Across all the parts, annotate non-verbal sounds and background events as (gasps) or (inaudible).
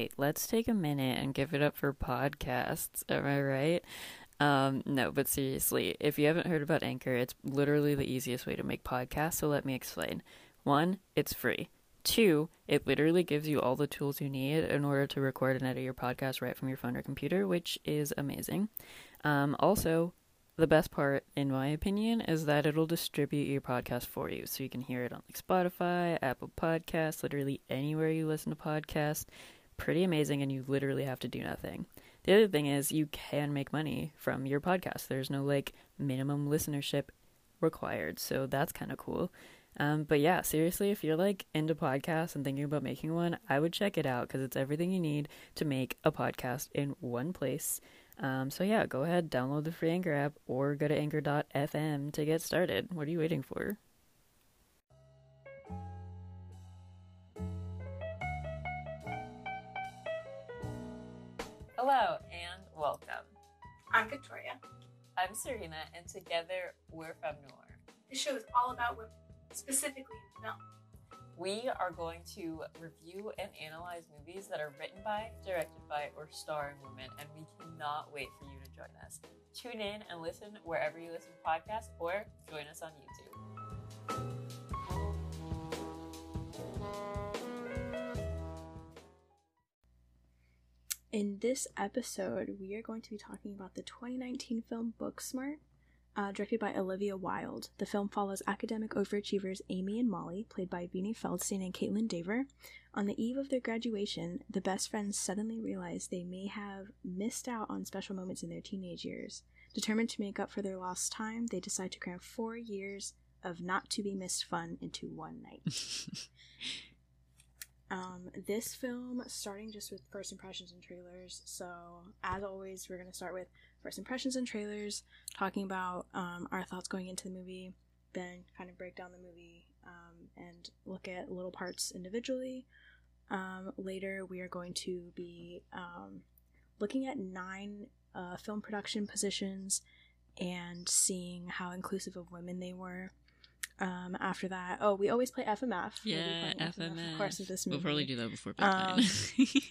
right, let's take a minute and give it up for podcasts. Am I right? Um, no, but seriously, if you haven't heard about Anchor, it's literally the easiest way to make podcasts. So let me explain. One, it's free. Two, it literally gives you all the tools you need in order to record and edit your podcast right from your phone or computer, which is amazing. Um, also, the best part, in my opinion, is that it'll distribute your podcast for you. So you can hear it on like Spotify, Apple Podcasts, literally anywhere you listen to podcasts. Pretty amazing, and you literally have to do nothing. The other thing is you can make money from your podcast. There's no like minimum listenership required. So that's kind of cool. Um, but yeah, seriously, if you're like into podcasts and thinking about making one, I would check it out because it's everything you need to make a podcast in one place. Um, so yeah, go ahead, download the free Anchor app or go to anchor.fm to get started. What are you waiting for? Hello and welcome. I'm Victoria. I'm Serena, and together we're from Noir. This show is all about women, specifically film. We are going to review and analyze movies that are written by, directed by, or starring women, and we cannot wait for you to join us. Tune in and listen wherever you listen to podcasts, or join us on YouTube. In this episode, we are going to be talking about the 2019 film Booksmart, uh, directed by Olivia Wilde. The film follows academic overachievers Amy and Molly, played by Beanie Feldstein and Kaitlyn Dever. On the eve of their graduation, the best friends suddenly realize they may have missed out on special moments in their teenage years. Determined to make up for their lost time, they decide to cram four years of not to be missed fun into one night. (laughs) Um, this film, starting just with first impressions and trailers. So, as always, we're going to start with first impressions and trailers, talking about um, our thoughts going into the movie, then kind of break down the movie um, and look at little parts individually. Um, later, we are going to be um, looking at nine uh, film production positions and seeing how inclusive of women they were. Um, after that, oh, we always play FMF. We'll Yeah, playing FMF. Of course, of this movie. We'll probably do that before Um, big nine. (laughs)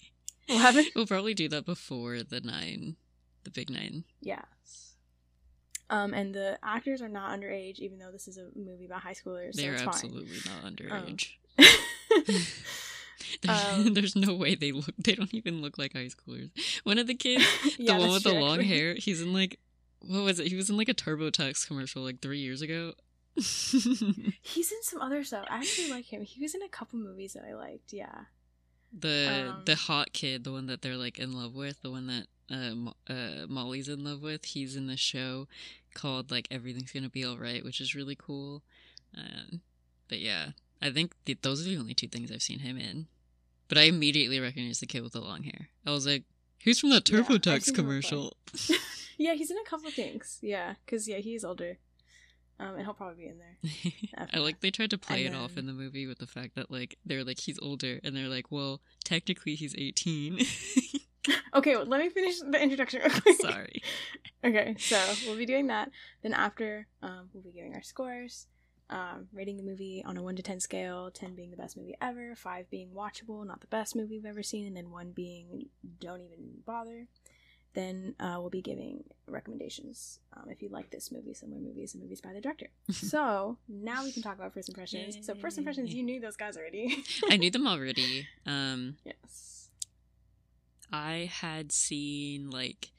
What happened? we'll probably do that before the nine, the big nine. Yes. Um, and the actors are not underage, even though this is a movie about high schoolers. They're fine. absolutely not underage. (laughs) there's, Um, (laughs) there's no way they look. They don't even look like high schoolers. One of the kids, Yeah, the one with the long actually. hair, he's in like what was it? He was in like a TurboTax commercial like three years ago. (laughs) He's in some other stuff. I actually like him. He was in a couple movies that I liked. Yeah. the Um, the hot kid, the one that they're like in love with, the one that uh, Mo- uh Molly's in love with. He's in the show called like Everything's Gonna Be Alright, which is really cool. Um, but yeah, I think th- those are the only two things I've seen him in. But I immediately recognized the kid with the long hair. I was like, "Who's from that Yeah, TurboTax before. commercial?" (laughs) Yeah, he's in a couple things. Yeah, because yeah, he's older. Um, and he'll probably be in there. (laughs) I like they tried to play And it off in the movie with the fact that like they're like he's older and they're like, well, technically he's eighteen. (laughs) Okay, well, let me finish the introduction real quick. Sorry. (laughs) Okay, so we'll be doing that. Then after, um, we'll be giving our scores, um, rating the movie on a one to ten scale. Ten being the best movie ever, five being watchable, not the best movie we've ever seen, and then one being don't even bother. Then uh, we'll be giving recommendations um, if you like this movie, similar movies, and movies by the director. (laughs) so now we can talk about first impressions. So first impressions, Yay. you knew those guys already. I knew (laughs) them already. Um, yes. I had seen like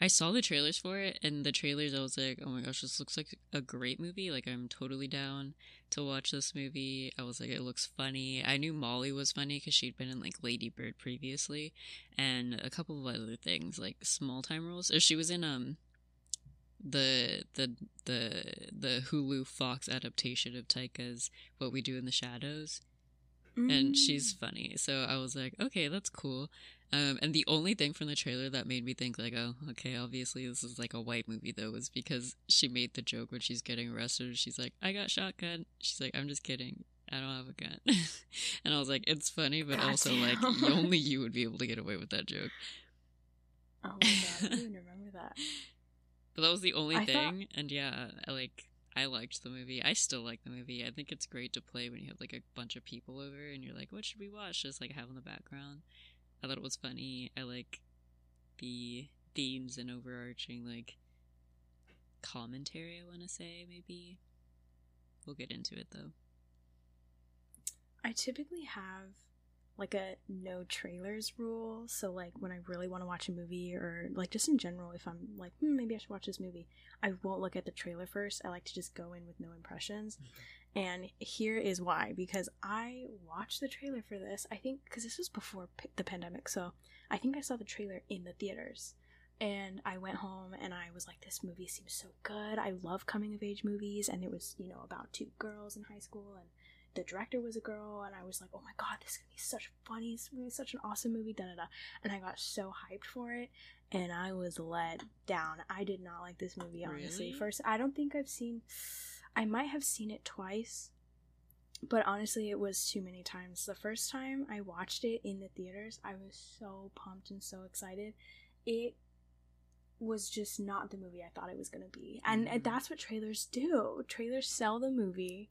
I saw the trailers for it, and the trailers I was like, oh my gosh, this looks like a great movie. Like I'm totally down to watch this movie. I was like, it looks funny. I knew Molly was funny because she'd been in like Lady Bird previously, and a couple of other things like small time roles. Or she was in um the the the the Hulu Fox adaptation of Taika's What We Do in the Shadows and she's funny. So I was like, okay, that's cool. Um, and the only thing from the trailer that made me think like, oh, okay, obviously this is like a white movie though, was because she made the joke when she's getting arrested. She's like, I got shotgun. She's like, I'm just kidding. I don't have a gun. (laughs) and I was like, it's funny, but also like only you would be able to get away with that joke. Oh my god, I (laughs) don't even remember that. But that was the only I thought- thing, and yeah, I like I liked the movie. I still like the movie. I think it's great to play when you have like a bunch of people over and you're like, what should we watch? Just like have in the background. I thought it was funny. I like the themes and overarching like commentary. I want to say maybe. We'll get into it though. I typically have like a no trailers rule. So like when I really want to watch a movie or like just in general, if I'm like hmm, maybe I should watch this movie, I won't look at the trailer first. I like to just go in with no impressions. And here is why because I watched the trailer for this. I think because this was before p- the pandemic, so I think I saw the trailer in the theaters. And I went home and I was like, this movie seems so good. I love coming of age movies. And it was, you know, about two girls in high school and the director was a girl and I was like, oh my god, this is gonna be such funny, this movie such an awesome movie, da da da. And I got so hyped for it and I was let down. I did not like this movie, honestly. Really? First, I don't think I've seen, I might have seen it twice, but honestly, it was too many times. The first time I watched it in the theaters, I was so pumped and so excited. It was just not the movie I thought it was going to be. And, and Mm. that's what trailers do. Trailers sell the movie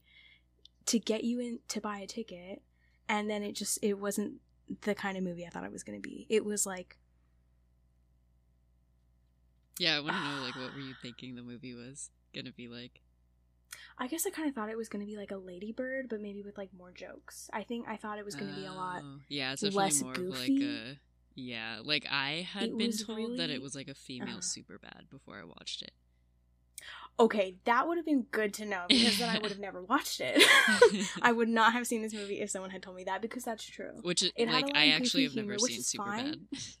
to get you in to buy a ticket and then it just it wasn't the kind of movie I thought it was going to be. It was like Yeah, I want to know like what (sighs) were you thinking the movie was gonna be like? I guess I kind of thought it was going to be like a Lady Bird but maybe with like more jokes. I think I thought it was going to be a lot Oh, Yeah, it's definitely less more goofy. of like a yeah. Like I had It been told that it was like a female uh-huh. Superbad before I watched it. Okay, that would have been good to know because then I would have never watched it. (laughs) I would not have seen this movie if someone had told me that because that's true. Which is It like I actually have never humor, seen Superbad. (laughs)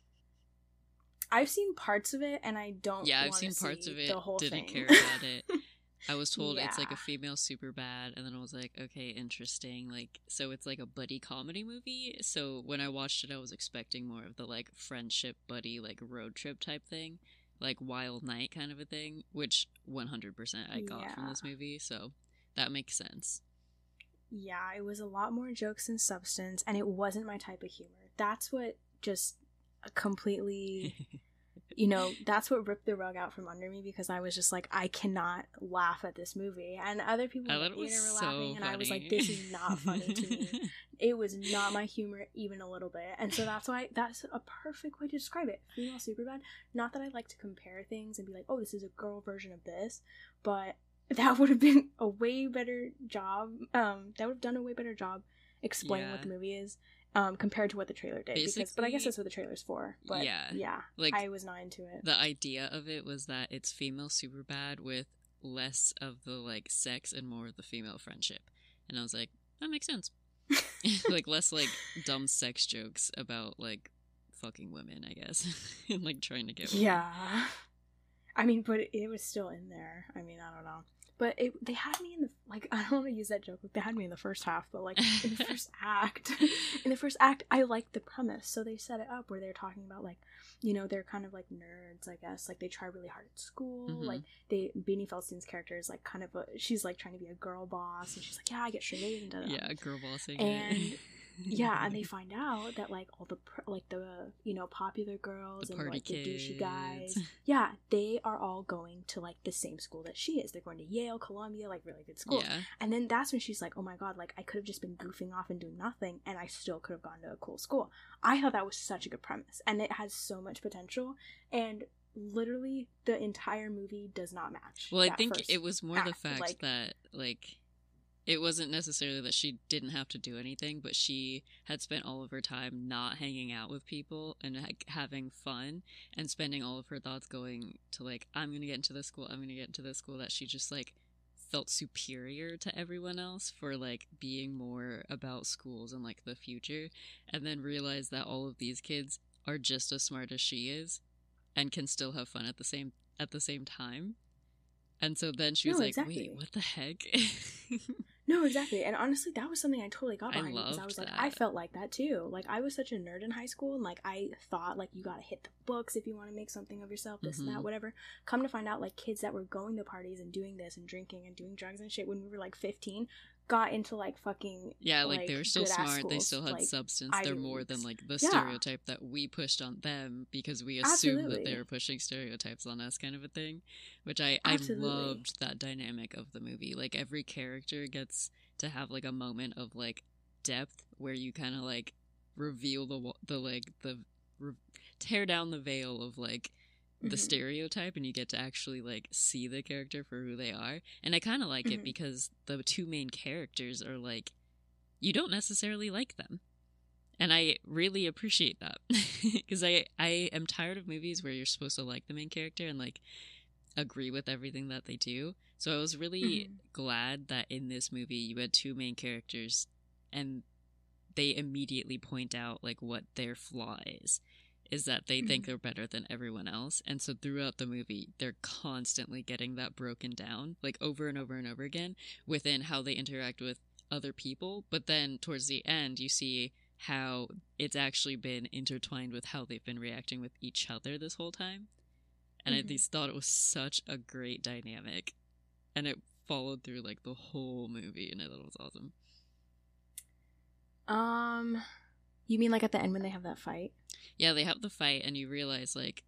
(laughs) I've seen parts of it and I don't yeah, I've seen parts of it. The whole Didn't thing. care about it. I was told it's like a female Superbad, and then I was like, okay, interesting. Like, so it's like a buddy comedy movie. So when I watched it, I was expecting more of the like friendship buddy, like road trip type thing, like Wild Night kind of a thing, which 100% I got from this movie. So that makes sense. Yeah, it was a lot more jokes and substance, and it wasn't my type of humor. That's what just uh, completely, (laughs) you know, that's what ripped the rug out from under me because I was just like, I cannot laugh at this movie, and other people in the theater were so laughing, and I was like, this is not funny to me. (laughs) It was not my humor even a little bit, and so that's why that's a perfect way to describe it. Female Superbad. Not that I like to compare things and be like, oh, this is a girl version of this, but that would have been a way better job. Um, that would have done a way better job explaining what the movie is. Um, compared to what the trailer did, because but I guess that's what the trailer's for. But Yeah. yeah, Like I was not into it. the idea of it was that it's female Superbad with less of the like sex and more of the female friendship. And I was like, that makes sense. (laughs) (laughs) like less like dumb sex jokes about like fucking women, I guess. (laughs) and like trying to get women. Yeah. I mean, but it was still in there. I mean, I don't know. But it, they had me in the like (laughs) I don't want to use that joke. Like they had me in the first half, but like in the first (laughs) act, in the first act, I liked the premise. So they set it up where they're talking about like, you know, they're kind of like nerds, I guess. Like they try really hard at school. Mhm. Like they Beanie Feldstein's character is like kind of a she's like trying to be a girl boss, and she's like, yeah, I get straight A's and da da. da." Yeah, girl bossing. And. Yeah, and they (laughs) find out that like all the pr- like the you know popular girls the and like the kids. douchey guys (laughs) yeah, they are all going to like the same school that she is. They're going to Yale, Columbia, like really good schools. Yeah. And then that's when she's like, "Oh my god, like I could have just been goofing off and doing nothing, and I still could have gone to a cool school." I thought that was such a good premise, and it has so much potential. And literally, the entire movie does not match. Well, I think it was more the fact like- that like it wasn't necessarily that she didn't have to do anything, but she had spent all of her time not hanging out with people and having fun and spending all of her thoughts going to like I'm going to get into this school, I'm going to get into this school that she just like felt superior to everyone else for like being more about schools and like the future and then realized that all of these kids are just as smart as she is and can still have fun at the same at the same time. And so then she was No, like, exactly. "Wait, what the heck?" (laughs) No, exactly. And honestly, that was something I totally got I behind because I was like. I felt like that too. Like I was such a nerd in high school, and like I thought like you gotta hit the books if you want to make something of yourself, this and Mhm. that, whatever. Come to find out, like kids that were going to parties and doing this and drinking and doing drugs and shit when we were like fifteen, got into like fucking yeah, like, they were still smart. They still had like, substance. They're more than like the Yeah. stereotype that we pushed on them because we assumed that they were pushing stereotypes on us, kind of a thing. Which I Absolutely. I loved that dynamic of the movie. Like every character gets to have like a moment of like depth where you kind of like reveal the the like the re- tear down the veil of like the Mhm. stereotype and you get to actually like see the character for who they are and i kind of like it Mhm. because the two main characters are like you don't necessarily like them and i really appreciate that (laughs) because i i am tired of movies where you're supposed to like the main character and like agree with everything that they do so i was really Mhm. glad that in this movie you had two main characters and they immediately point out like what their flaw is is that they think Mhm. they're better than everyone else. And so throughout the movie they're constantly getting that broken down like over and over and over again within how they interact with other people. But then towards the end you see how it's actually been intertwined with how they've been reacting with each other this whole time. And Mhm. i just thought it was such a great dynamic. And it followed through like the whole movie and i thought it was awesome. Um, you mean like at the end when they have that fight? yeah they have the fight and you realize like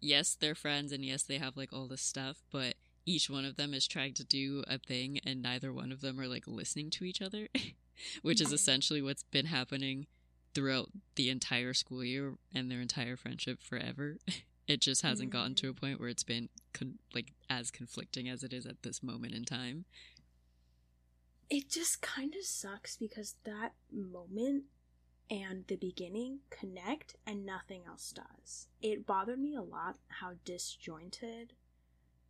yes they're friends and yes they have like all this stuff but each one of them is trying to do a thing and neither one of them are like listening to each other (laughs) which is essentially what's been happening throughout the entire school year and their entire friendship forever. (laughs) It just hasn't gotten to a mm. point where it's been con- like as conflicting as it is at this moment in time. It just kind of sucks because that moment and the beginning connect and nothing else does. It bothered me a lot how disjointed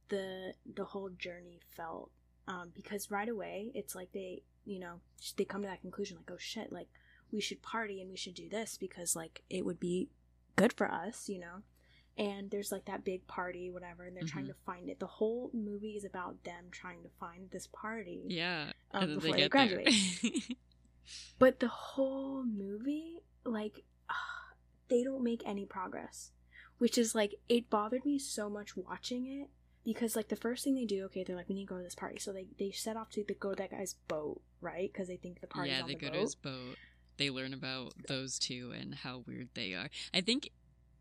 the the whole journey felt um, because right away it's like they you know they come to that conclusion like oh shit like we should party and we should do this because like it would be good for us you know and there's like that big party whatever and they're trying Mhm. to find it the whole movie is about them trying to find this party yeah um, before they they, graduate (laughs) but the whole movie like (sighs) they don't make any progress which is like it bothered me so much watching it because like the first thing they do okay they're like we need to go to this party. So they they set off to go to that guy's boat right? Because they think the party's yeah on they the go boat. to his boat. They learn about those two and how weird they are. I think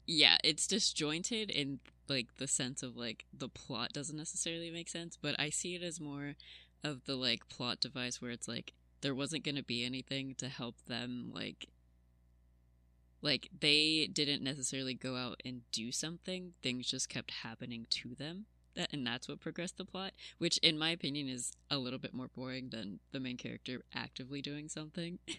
yeah it's disjointed in like the sense of like the plot doesn't necessarily make sense but i see it as more of the like plot device where it's like there wasn't going to be anything to help them like like they didn't necessarily go out and do something. Things just kept happening to them. That, and that's what progressed the plot which in my opinion is a little bit more boring than the main character actively doing something. (laughs)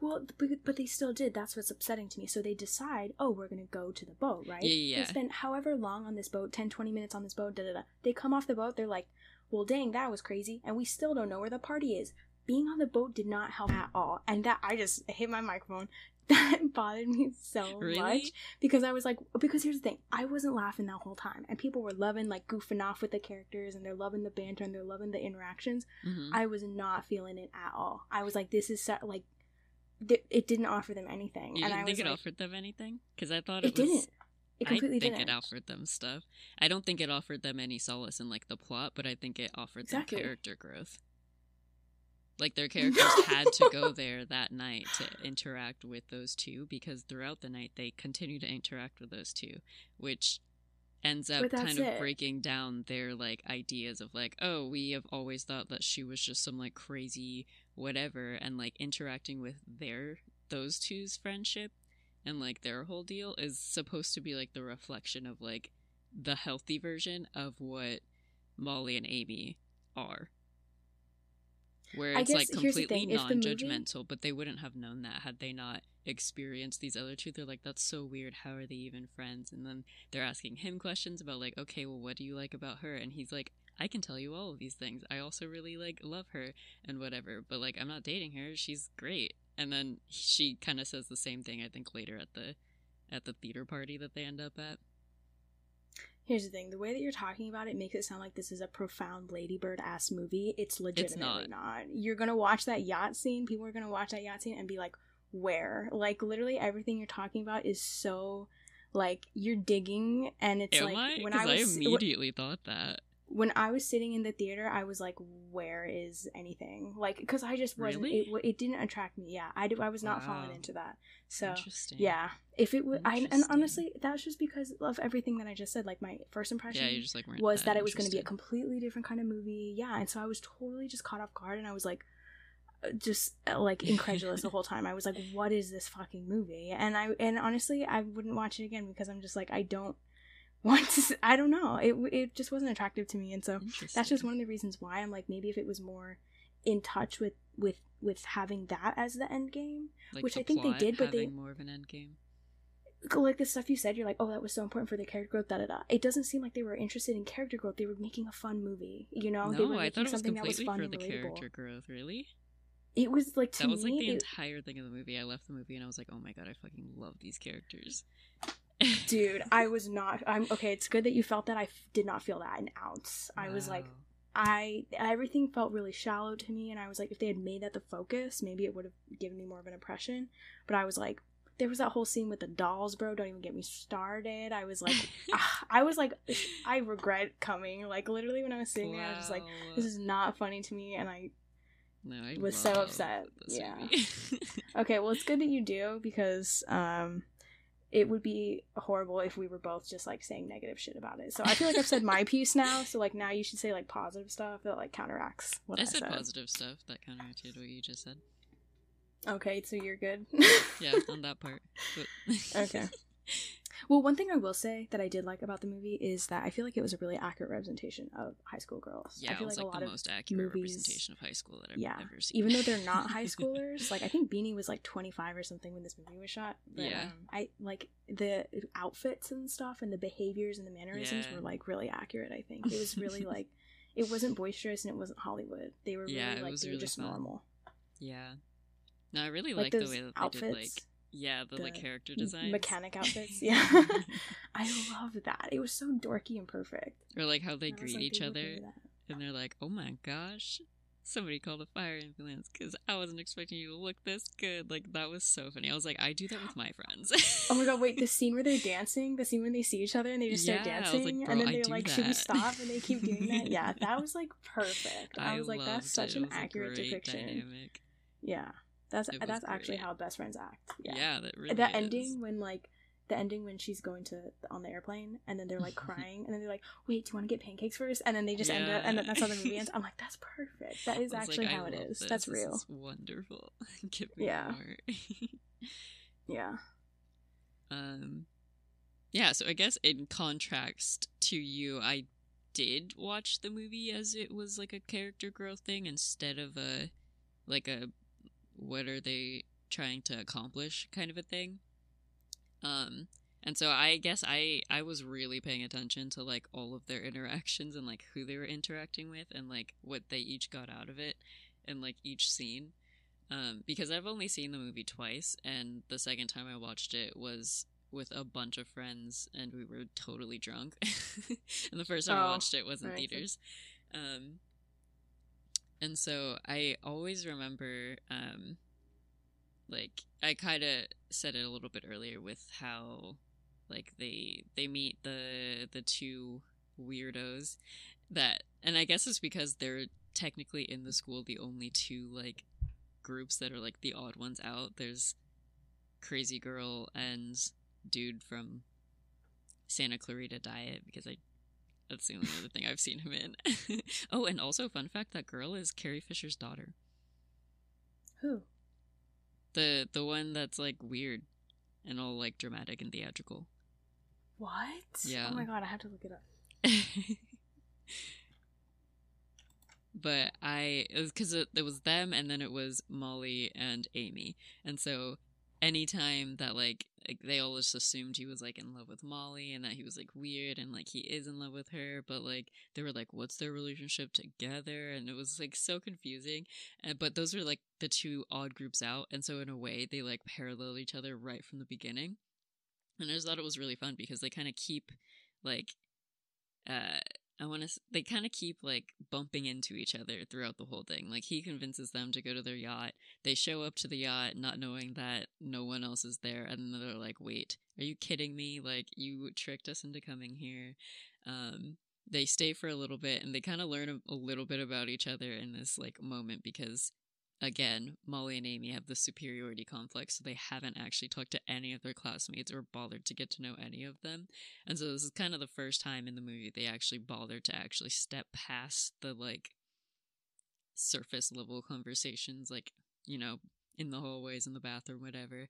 Well but, but they still did. That's what's upsetting to me. So they decide oh we're gonna go to the boat right? Yeah, yeah, they spend however long on this boat 10 20 minutes on this boat da da da. They come off the boat they're like well dang that was crazy and we still don't know where the party is being on the boat did not help at all and that i just hit my microphone (laughs) that bothered me so Really? much because i was like because here's the thing i wasn't laughing that whole time and people were loving like goofing off with the characters and they're loving the banter and they're loving the interactions Mhm. I was not feeling it at all. I was like, this is so, like, th- it didn't offer them anything, you and didn't I think was it like, offered them anything because i thought it, it, was didn't. It completely I think didn't. it offered them stuff. I don't think it offered them any solace in like the plot, but I think it offered Exactly. them character growth. Like their characters (laughs) had to go there that night to interact with those two because throughout the night they continue to interact with those two, which ends up kind of it. breaking down their like ideas of like, oh, we have always thought that she was just some like crazy whatever and like interacting with their those two's friendship and like their whole deal is supposed to be like the reflection of like the healthy version of what Molly and Amy are. Where it's like completely if the movie- non-judgmental, but they wouldn't have known that had they not experienced these other two. They're like, "That's so weird. How are they even friends?" And then they're asking him questions about like, "Okay, well, what do you like about her?" And he's like, "I can tell you all of these things. I also really like love her and whatever, but like, I'm not dating her. She's great." And then she kind of says the same thing. I think later at the at the theater party that they end up at. Here's the thing: the way that you're talking about it makes it sound like this is a profound Lady Bird ass movie. It's legitimately not. You're gonna watch that yacht scene. People are gonna watch that yacht scene and be like, "Where?" Like literally everything you're talking about is so like you're digging, and it's Am like I? when I I, was immediately thought that. When I was sitting in the theater, I was like, "Where is anything?" Like, because I just wasn't. Really? It, it didn't attract me. Yeah, I, do, I was not falling into that. So Interesting. yeah, if it would, I and honestly, that was just because of everything that I just said. Like my first impression Yeah, just like was that it was going to be a completely different kind of movie. Yeah, and so I was totally just caught off guard, and I was like, just uh, like incredulous the (laughs) whole time. I was like, "What is this fucking movie?" And I and honestly, I wouldn't watch it again because I'm just like, I don't want to. I don't know. It it just wasn't attractive to me, and so that's just one of the reasons why I'm like, maybe if it was more in touch with with with having that as the end game, Like which I think they did, but they more of an end game. like the stuff you said, you're like, oh, that was so important for the character growth. Da da da. It doesn't seem like they were interested in character growth. They were making a fun movie. You know, they No, were I thought it was something that was completely fun for the character growth. Really? It was like to that was like the it- entire thing of the movie. I left the movie and I was like, oh my god, I fucking love these characters. (laughs) dude. I was not. I'm okay. It's good that you felt that. I f- did not feel that an ounce. I was like, Wow. I everything felt really shallow to me, and I was like, if they had made that the focus, maybe it would have given me more of an impression. But I was like, there was that whole scene with the dolls, bro. Don't even get me started. I was like, (laughs) ah, I was like, I regret coming. Like literally, when I was sitting there, I was just like, Wow. this is not funny to me, and I no, I was so love upset. this Yeah. movie. (laughs) Okay, well, it's good that you do because um, it would be horrible if we were both just like saying negative shit about it. So I feel like I've said my (laughs) piece now. So like now you should say like positive stuff that like counteracts what I, I said said. positive stuff that counteracted what you just said. Okay, so you're good. Yeah, on that part. But (laughs) Okay. (laughs) Well, one thing I will say that I did like about the movie is that I feel like it was a really accurate representation of high school girls. yeah, I it feel was like, like, a lot the most accurate movies- representation of high school that I've yeah, ever seen. even though they're not (laughs) high schoolers, like I think Beanie was like 25 or something when this movie was shot. But, Yeah. um, I like the outfits and stuff and the behaviors and the mannerisms Yeah. were like really accurate. I think it was really (laughs) like it wasn't boisterous and it wasn't Hollywood. They were Yeah, really it like they were just fun. normal. yeah. No, I really Like the way that they outfits, did like yeah, the, like character design, mechanic (laughs) outfits. Yeah, (laughs) I love that. It was so dorky and perfect. or like how they And greet like, each other and they're like, "Oh my gosh, somebody called a fire ambulance because I wasn't expecting you to look this good." Like that was so funny. I was like, I do that with my friends. (gasps) Oh my god, wait, the (laughs) scene where they're dancing, the scene when they see each other and they just start Yeah, I like, dancing, bro, and then they're like, should we stop? And they keep doing that. Yeah, that was like perfect. I, was like, that's such an accurate depiction. Dynamic. Yeah, that's that's actually how best friends act. Yeah, Yeah, that really is. ending when like the ending when she's going to on the airplane and then they're like (laughs) crying and then they're like, wait, do you want to get pancakes first? And then they just end up, and that's how the movie ends. I'm like, that's perfect. That (laughs) is actually like, how it is this. That's This real. is wonderful. (laughs) Give me Yeah. more. Yeah. Um, yeah, so I guess in contrast to you, I did watch the movie as it was like a character growth thing instead of a like a what are they trying to accomplish kind of a thing. Um, and so I guess I I was really paying attention to like all of their (laughs) interactions and like who they were interacting with and like what they each got out of it and like each scene um, because I've only seen the movie twice, and the second time I watched it was with a bunch of friends, and we were totally drunk. (laughs) and the first time I Oh, watched it was in theaters. Um, and so I always remember, um, like I kind of said it a little bit earlier with how, like they they meet the the two weirdos that, and I guess it's because they're technically in the school the only two like groups that are like the odd ones out. There's Crazy Girl and dude from Santa Clarita Diet because I that's the only other thing I've seen him in. (laughs) oh, and also fun fact that girl is Carrie Fisher's daughter. Who? The the one that's like weird and all like dramatic and theatrical. What? Yeah. Oh my god, I have to look it up. (laughs) but I it was because it, it was them and then it was Molly and Amy, and so anytime that like, like they just assumed he was like in love with Molly and that he was like weird and like he is in love with her, but like they were like, what's their relationship together? And it was like so confusing. And but those were like the two odd groups out, and so in a way they like parallel each other right from the beginning. And I just thought it was really fun because they kind of keep like uh I want to. They kind of keep like bumping into each other throughout the whole thing. Like he convinces them to go to their yacht. They show up to the yacht not knowing that no one else is there, and then they're like, "Wait, are you kidding me? Like you tricked us into coming here." Um, they stay for a little bit, and they kind of learn a, a little bit about each other in this like moment because again, Molly and Amy have the superiority complex, so they haven't actually talked to any of their classmates or bothered to get to know any of them. And so this is kind of the first time in the movie they actually bothered to actually step past the like surface level conversations, like you know, in the hallways, in the bathroom, whatever.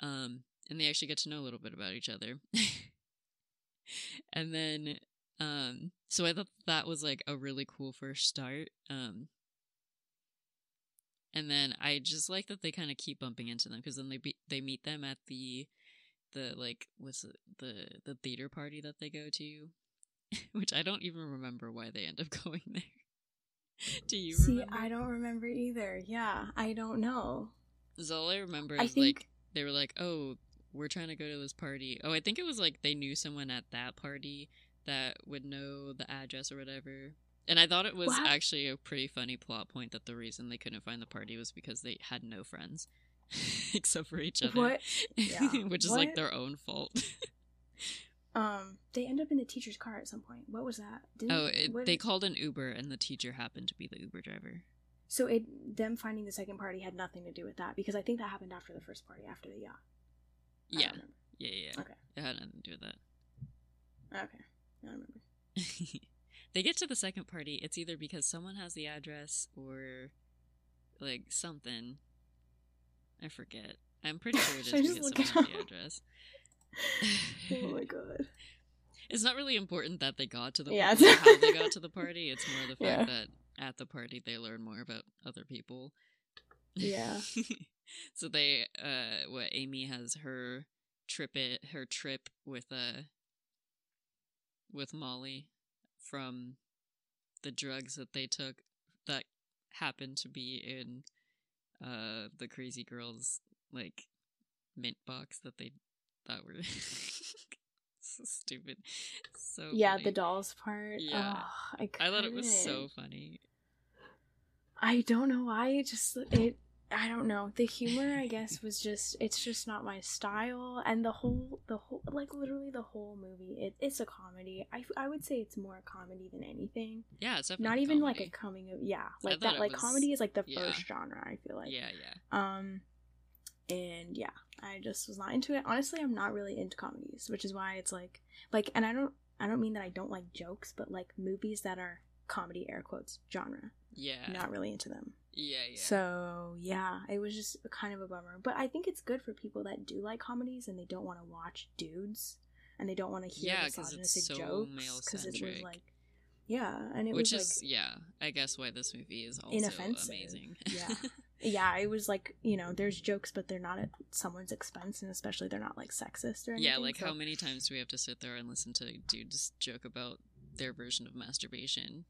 Um, and they actually get to know a little bit about each other. (laughs) and then, um, so I thought that was like a really cool first start. Um, and then I just like that they kind of keep bumping into them because then they be- they meet them at the the like what's it, the the theater party that they go to, (laughs) which I don't even remember why they end up (laughs) going there. Do you See, remember? I don't remember either. Yeah, I don't know. So all I remember I is think- like they were like, "Oh, we're trying to go to this party." Oh, I think it was like they knew someone at that party that would know the address or whatever. And I thought it was What? actually a pretty funny plot point that the reason they couldn't find the party was because they had no friends (laughs) except for each other, What? Yeah. (laughs) which is like their own fault. (laughs) Um, they end up in the teacher's car at some point. What was that? Didn't, oh, it, what- they called an Uber, and the teacher happened to be the Uber driver. So it them finding the second party had nothing to do with that because I think that happened after the first party, after the yacht. Yeah, yeah, yeah. yeah. Okay. It had nothing to do with that. Okay. I remember. They get to the second party. It's either because someone has the address or like something. I forget. I'm pretty sure it (laughs) is because someone has the address. (laughs) Oh my god. (laughs) it's not really important that they got to the Yeah, party, how they got to the party. It's more the fact Yeah. that at the party they learn more about other people. Yeah. so they, uh, what Amy has her trip it her trip with uh with Molly from the drugs that they took that happened to be in uh the crazy girls like mint box that they thought were (laughs) so stupid so yeah, funny. the dolls part. Yeah. Oh, I, i thought it was so funny I don't know why. It just it. I don't know. The humor, I (laughs) guess, was just. It's just not my style, and the whole, the whole, like literally the whole movie. It, it's a comedy. I, I would say it's more a comedy than anything. yeah it's definitely Not even like a comedy. coming of yeah, like that. Like was- comedy is like the yeah. first genre. I feel like. yeah yeah Um, and yeah, I just was not into it. Honestly, I'm not really into comedies, which is why it's like, like, and I don't, I don't mean that I don't like jokes, but like movies that are comedy air quotes genre. yeah Not really into them. Yeah yeah So yeah, it was just kind of a bummer. But I think it's good for people that do like comedies and they don't want to watch dudes and they don't want to hear Yeah, 'cause it's misogynistic so jokes because it was like, yeah, and it which was is like, yeah i guess why this movie is also inoffensive. amazing (laughs) Yeah. yeah, it was like you know, there's jokes, but they're not at someone's expense, and especially they're not like sexist or anything. yeah like so- how many times do we have to sit there and listen to dudes joke about their version of masturbation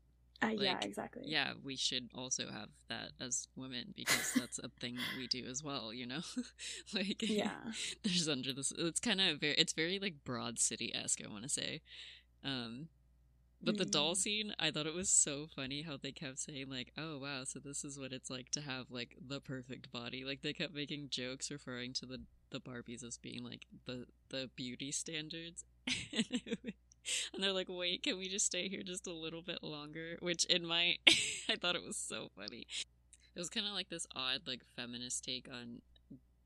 Uh, yeah, exactly. yeah we should also have that as women because that's a thing that we do as well you know (laughs) like Yeah. (laughs) there's under this it's kind of very it's very like broad city-esque i want to say um but the doll Mm. scene i thought it was so funny how they kept saying like oh wow so this is what it's like to have like the perfect body like they kept making jokes referring to the the barbies as being like the the beauty standards (laughs) and (laughs) they're like wait can we just stay here just a little bit longer? Which in my (laughs) i thought it was so funny. It was kind of like this odd like feminist take on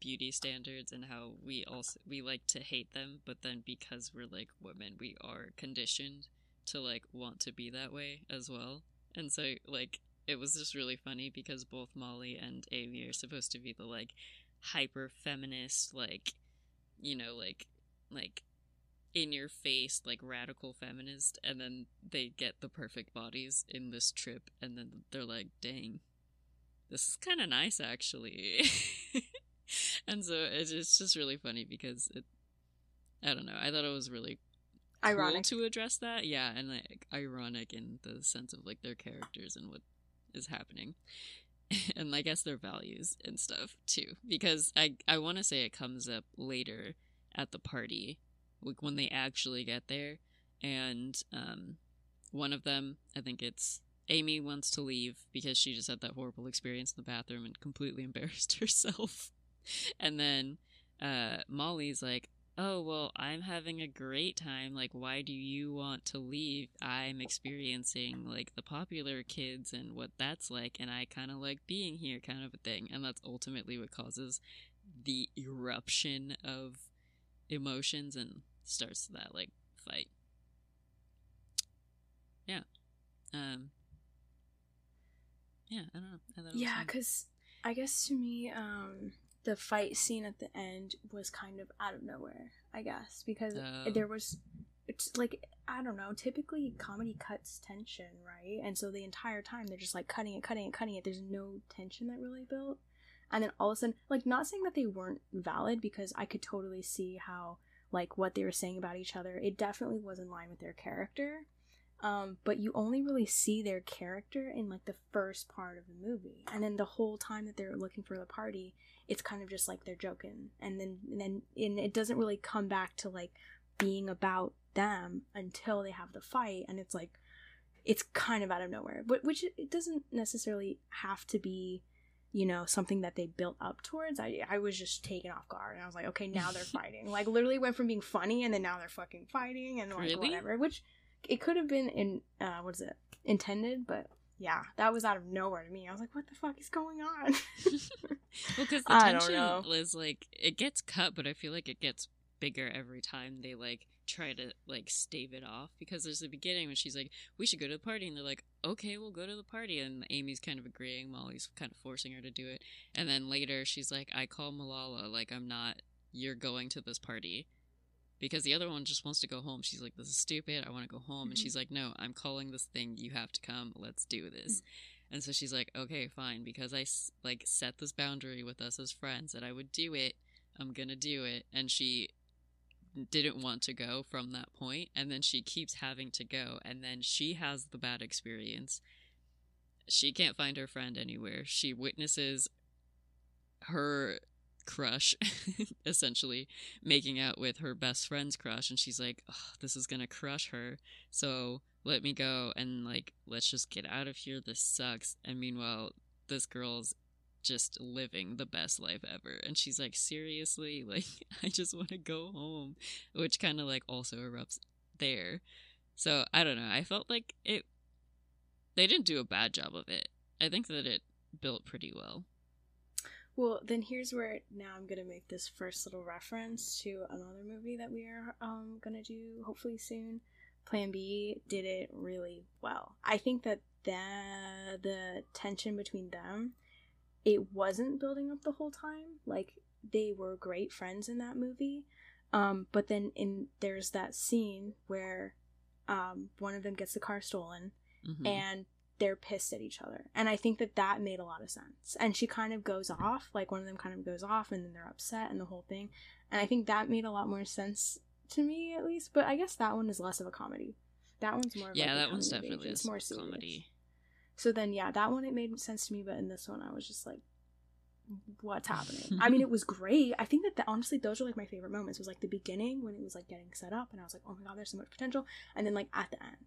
beauty standards and how we also we like to hate them but then because we're like women we are conditioned to like want to be that way as well. And so like it was just really funny because both molly and amy are supposed to be the like hyper feminist like you know like like in your face like radical feminist and then they get the perfect bodies in this trip and then they're like dang this is kind of nice actually. (laughs) And so it's it's just really funny because it i don't know i thought it was really Ironic. cool to address that. Yeah and like ironic in the sense of like their characters and what is happening. (laughs) And i guess their values and stuff too because i i want to say it comes up later at the party like when they actually get there. And um one of them i think it's amy wants to leave because she just had that horrible experience in the bathroom and completely (laughs) embarrassed herself. And then uh molly's like oh well i'm having a great time. Like why do you want to leave? I'm experiencing like the popular kids and what that's like and i kind of like being here kind of a thing. And that's ultimately what causes the eruption of emotions and starts that like fight yeah um yeah, I don't know. I thought it was Yeah, because I guess to me, um, the fight scene at the end was kind of out of nowhere. I guess because Oh. there was, it's like I don't know. Typically, comedy cuts tension, right? And so the entire time they're just like cutting it, cutting it, cutting it. There's no tension that really built. And then all of a sudden, like not saying that they weren't valid because I could totally see how like what they were saying about each other. It definitely was in line with their character. Um, but you only really see their character in like the first part of the movie. And then the whole time that they're looking for the party it's kind of just like they're joking. And then and then and it doesn't really come back to like being about them until they have the fight. And it's like it's kind of out of nowhere. But which it doesn't necessarily have to be you know something that they built up towards i i was just taken off guard. And i was like okay now they're (laughs) fighting. Like literally went from being funny and then now they're fucking fighting and like Really? whatever which it could have been in uh what is it? Intended but yeah that was out of nowhere to me. I was like what the fuck is going on? (laughs) Well, because the tension is like it gets cut, but I feel like it gets bigger every time they like try to like stave it off. Because there's the beginning when she's like, "We should go to the party," and they're like, "Okay, we'll go to the party," and Amy's kind of agreeing, Molly's kind of forcing her to do it, and then later she's like, "I call Malala, like I'm not. You're going to this party." Because the other one just wants to go home. She's like, "This is stupid. I want to go home." And Mhm. she's like, "No, I'm calling this thing. You have to come. Let's do this." And so she's like, okay, fine, because I like set this boundary with us as friends that I would do it. I'm gonna do it. And she didn't want to go from that point, and then she keeps having to go, and then she has the bad experience. She can't find her friend anywhere. She witnesses her crush (laughs) essentially making out with her best friend's crush and she's like "Ugh, this is gonna crush her so let me go and like let's just get out of here this sucks and meanwhile this girl's just living the best life ever. And she's like seriously? (laughs) Like i just want to go home. Which kind of like also erupts there. So i don't know. I felt like it they didn't do a bad job of it. I think that it built pretty well. Well, then here's where now I'm gonna make this first little reference to another movie that we are um gonna do hopefully soon. Plan B did it really well. I think that the the tension between them, it wasn't building up the whole time. Like they were great friends in that movie, um, but then in there's that scene where um one of them gets the car stolen Mhm. and they're pissed at each other. And I think that that made a lot of sense. And she kind of goes off, like one of them kind of goes off, and then they're upset and the whole thing. And I think that made a lot more sense to me, at least. But I guess that one is less of a comedy. That one's more. Of yeah like a that one's definitely. It's more serious. comedy So then, yeah, that one it made sense to me, but in this one, I was just like, "What's happening?" I mean, it was great. I think that the, honestly, those are like my favorite moments. Was like the beginning when it was like getting set up, and I was like, "Oh my god, there's so much potential," and then like at the end,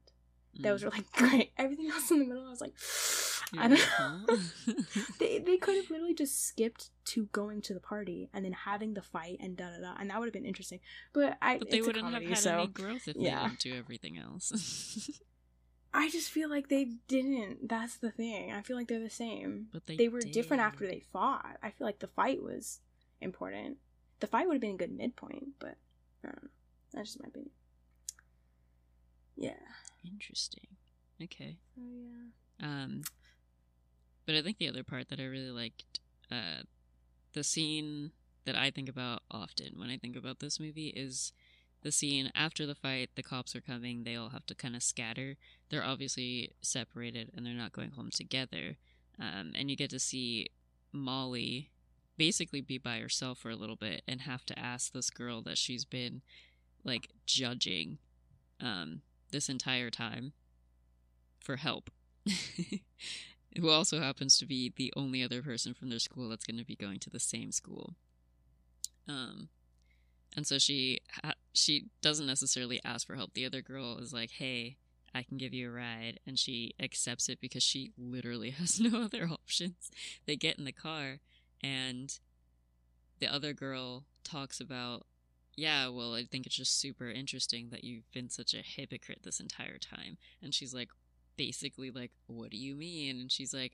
those Mm. were like (laughs) great. Everything else in the middle, I was like, (sighs) I don't know. (laughs) they they could have literally just skipped to going to the party and then having the fight and da da da, and that would have been interesting. But I, But they wouldn't comedy, have had so any growth if yeah. they didn't do everything else. (laughs) I just feel like they didn't. That's the thing. I feel like they're the same. but they They were different after they fought. I feel like the fight was important. The fight would have been a good midpoint, but I don't know. That's just my opinion. Yeah. Interesting. Okay. So yeah. Um, but I think the other part that I really liked, uh, the scene that I think about often when I think about this movie is the scene after the fight. The cops are coming. They all have to kind of scatter. They're obviously separated and they're not going home together. Um, and you get to see Molly basically be by herself for a little bit and have to ask this girl that she's been like judging um, this entire time for help. (laughs) Who also happens to be the only other person from their school that's going to be going to the same school. Um, and so she she doesn't necessarily ask for help. The other girl is like, "Hey, I can give you a ride," and she accepts it because she literally (laughs) has no other options. They get in the car, and the other girl talks about, "Yeah, well, I think it's just super interesting that you've been such a hypocrite this entire time." And she's like, basically like, "What do you mean?" And she's like,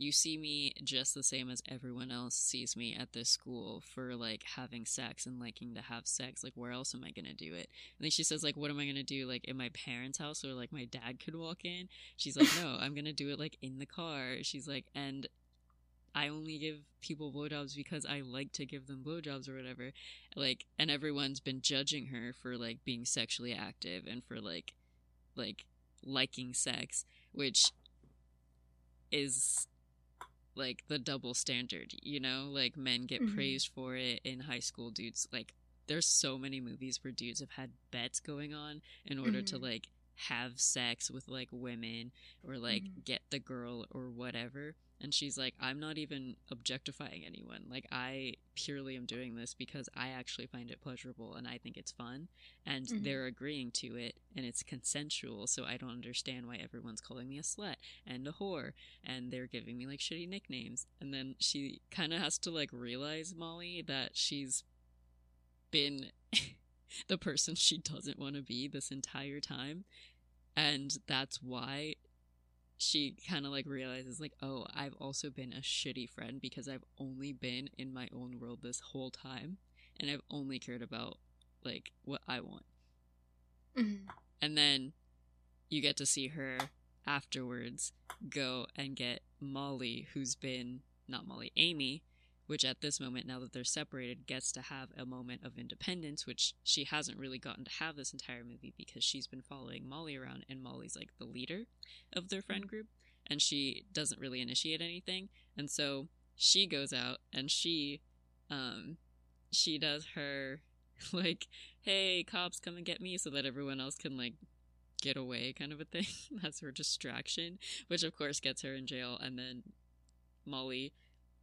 you see me just the same as everyone else sees me at this school for like having sex and liking to have sex. Like, where else am I gonna do it? And then she says, like, what am I gonna do? Like, in my parents' house or like my dad could walk in? She's like, no, I'm gonna do it like in the car. She's like, and I only give people blowjobs because I like to give them blowjobs or whatever. Like, and everyone's been judging her for like being sexually active and for like, like liking sex, which is like the double standard, you know? Like men get Mhm. praised for it in high school dudes like there's so many movies where dudes have had bets going on in order to Mhm. like have sex with like women or like Mhm. get the girl or whatever. And she's like, I'm not even objectifying anyone. Like, I purely am doing this because I actually find it pleasurable and I think it's fun. And Mhm. they're agreeing to it and it's consensual. So I don't understand why everyone's calling me a slut and a whore. And they're giving me like shitty nicknames. And then she kind of has to like realize, Molly, that she's been (laughs) the person she doesn't want to be this entire time. And that's why she kind of like realizes like oh i've also been a shitty friend because i've only been in my own world this whole time and i've only cared about like what i want Mhm. and then you get to see her afterwards go and get molly who's been not molly amy which at this moment now that they're separated gets to have a moment of independence which she hasn't really gotten to have this entire movie because she's been following molly around and molly's like the leader of their friend group and she doesn't really initiate anything and so she goes out and she um she does her (laughs) like hey cops come and get me so that everyone else can like get away kind of a thing. (laughs) That's her distraction which of course gets her in jail and then molly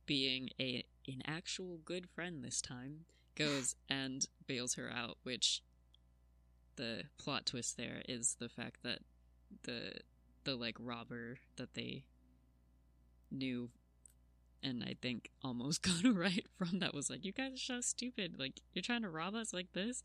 being a an actual good friend this time goes (laughs) and bails her out which the plot twist there is the fact that the the like robber that they knew and I think almost (laughs) got it right from that was like, you guys are so stupid. Like, you're trying to rob us like this.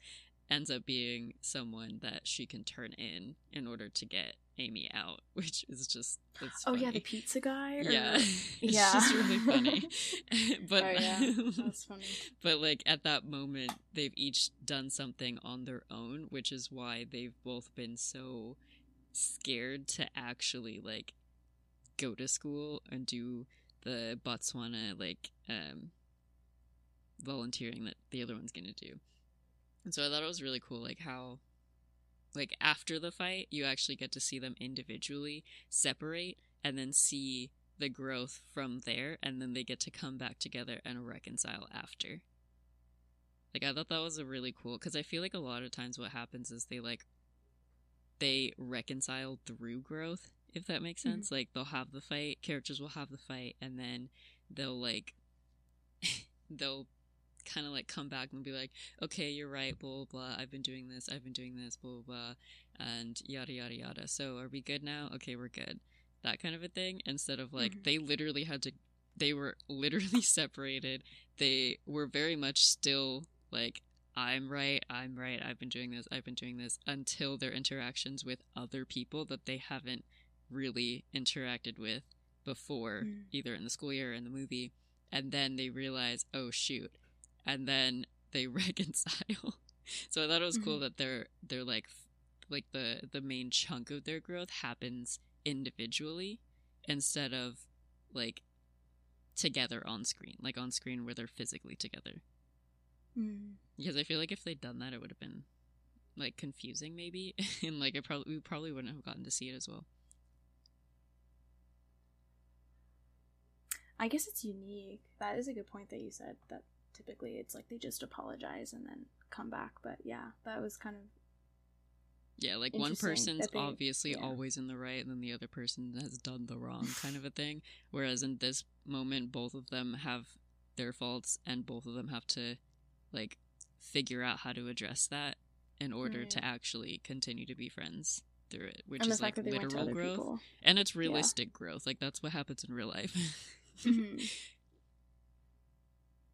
Ends up being someone that she can turn in in order to get Amy out, (laughs) which is just Oh yeah, the pizza guy. Or... yeah, (laughs) it's Yeah. just really funny. (laughs) but oh yeah, that's funny. but like at that moment, they've each done something on their own, which is why they've both been so scared to actually like go to school and do the Botswana like um volunteering that the other one's gonna do. And so I thought it was really cool, like how like after the fight, you actually get to see them individually separate and then see the growth from there, and then they get to come back together and reconcile after. Like I thought that was a really cool because I feel like a lot of times what happens is they like they reconcile through growth, if that makes Mhm. sense. Like they'll have the fight, characters will have the fight, and then they'll like (laughs) they'll kind of like come back and be like, okay, you're right, blah, blah, blah. I've been doing this, I've been doing this, blah, blah, blah, and yada, yada, yada. So are we good now? Okay, we're good. That kind of a thing. Instead of like, Mhm. they literally had to, they were literally (laughs) separated. They were very much still like, I'm right, I'm right, I've been doing this, I've been doing this, until their interactions with other people that they haven't really interacted with before, Mm. either in the school year or in the movie. And then they realize, oh shoot, and then they (laughs) reconcile. so I thought it was cool Mhm. that they're they're like like the the main chunk of their growth happens individually instead of like together on screen, like on screen where they're physically together. Mm. Because I feel like if they'd done that, it would have been like confusing maybe, (laughs) and like it probably we probably wouldn't have gotten to see it as well. I guess it's unique. That is a good point that you said. That typically it's like they just apologize and then come back. But yeah, that was kind of Yeah, like one person's they- obviously yeah. always in the right, and then the other person has done the wrong, kind of a thing. (laughs) Whereas in this moment, both of them have their faults, and both of them have to like figure out how to address that in order to actually continue to be friends through it, which is like that they went to literal growth, people. and it's realistic growth. Like that's what happens in real life. Mhm. (laughs)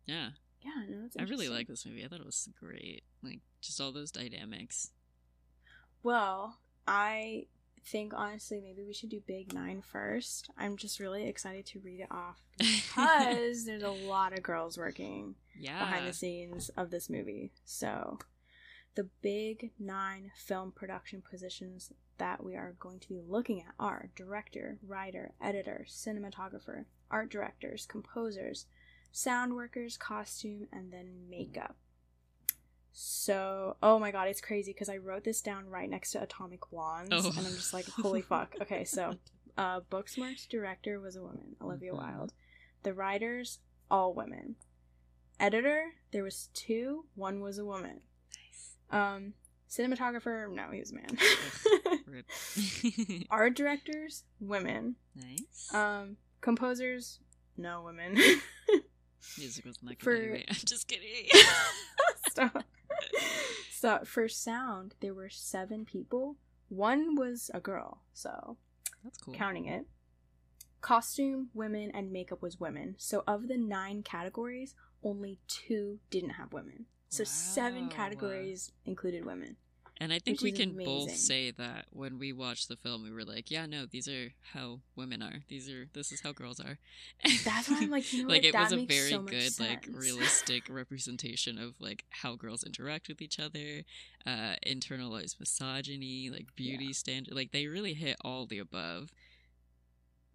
yeah, Yeah, no, I really like this movie. I thought it was great. Like just all those dynamics. Well, I think honestly maybe we should do Big Nine first. I'm just really excited to read it off (laughs) because there's a lot of girls working yeah. behind the scenes of this movie. So, the big nine film production positions that we are going to be looking at are director, writer, editor, cinematographer, art directors, composers, sound workers, costume, and then makeup. So, oh my god, it's crazy because I wrote this down right next to Atomic Blondes, Oh. and I'm just like, holy fuck. Okay, so, (laughs) uh, Booksmart's director was a woman, Olivia Mhm. Wilde. The writers, all women. Editor, there was two. One was a woman. Nice. Um, cinematographer, no, he was a man. (laughs) (laughs) Art directors, women. nice. Um, composers, no women. Music was not good for- anyway. (laughs) I'm just kidding. (laughs) Stop. So for sound, there were seven people. One was a girl, so That's cool. counting it. Costume, women, and makeup was women. So of the nine categories, only two didn't have women. So seven categories included women. And I think we can both say that when we watched the film, we were like, "Yeah, no, these are how women are. These are this is how girls are." That's why I'm like, you (laughs) know like what? it That was a very so good, like realistic representation of like how girls interact with each other, uh, internalized misogyny, like beauty standard. Like they really hit all the above.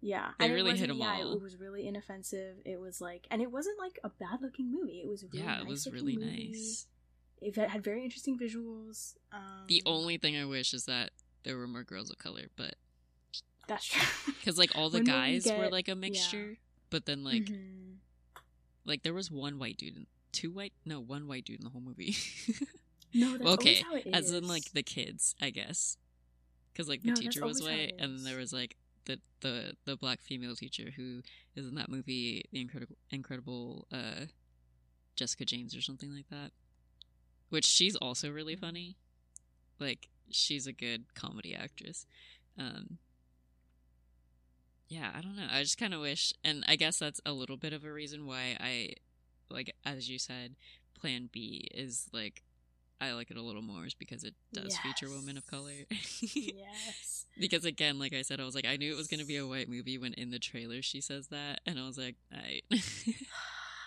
Yeah, They and really hit wasn't- 'em yeah, all. It was really inoffensive. It was like, and it wasn't like a bad looking movie. It was really yeah, it was really movie. nice. It had very interesting visuals. Um, The only thing I wish is that there were more girls of color, but that's true. (laughs) because like all the When will we guys were like a mixture, but then like Mhm. like there was one white dude, and two white no one white dude in the whole movie. (laughs) no, that's okay, how it is. as in like the kids, I guess, because like the No, teacher was white, and then there was like the the the black female teacher who is in that movie, the incredible incredible uh, Jessica James or something like that, which she's also really funny. Like she's a good comedy actress. Um, yeah, I don't know. I just kind of wish, and I guess that's a little bit of a reason why I, like, as you said, Plan B is like, I like it a little more, is because it does feature women of color. yes. (laughs) because again, like I said, I was like, I knew it was gonna be a white movie when in the trailer she says that, and I was like, I. (laughs)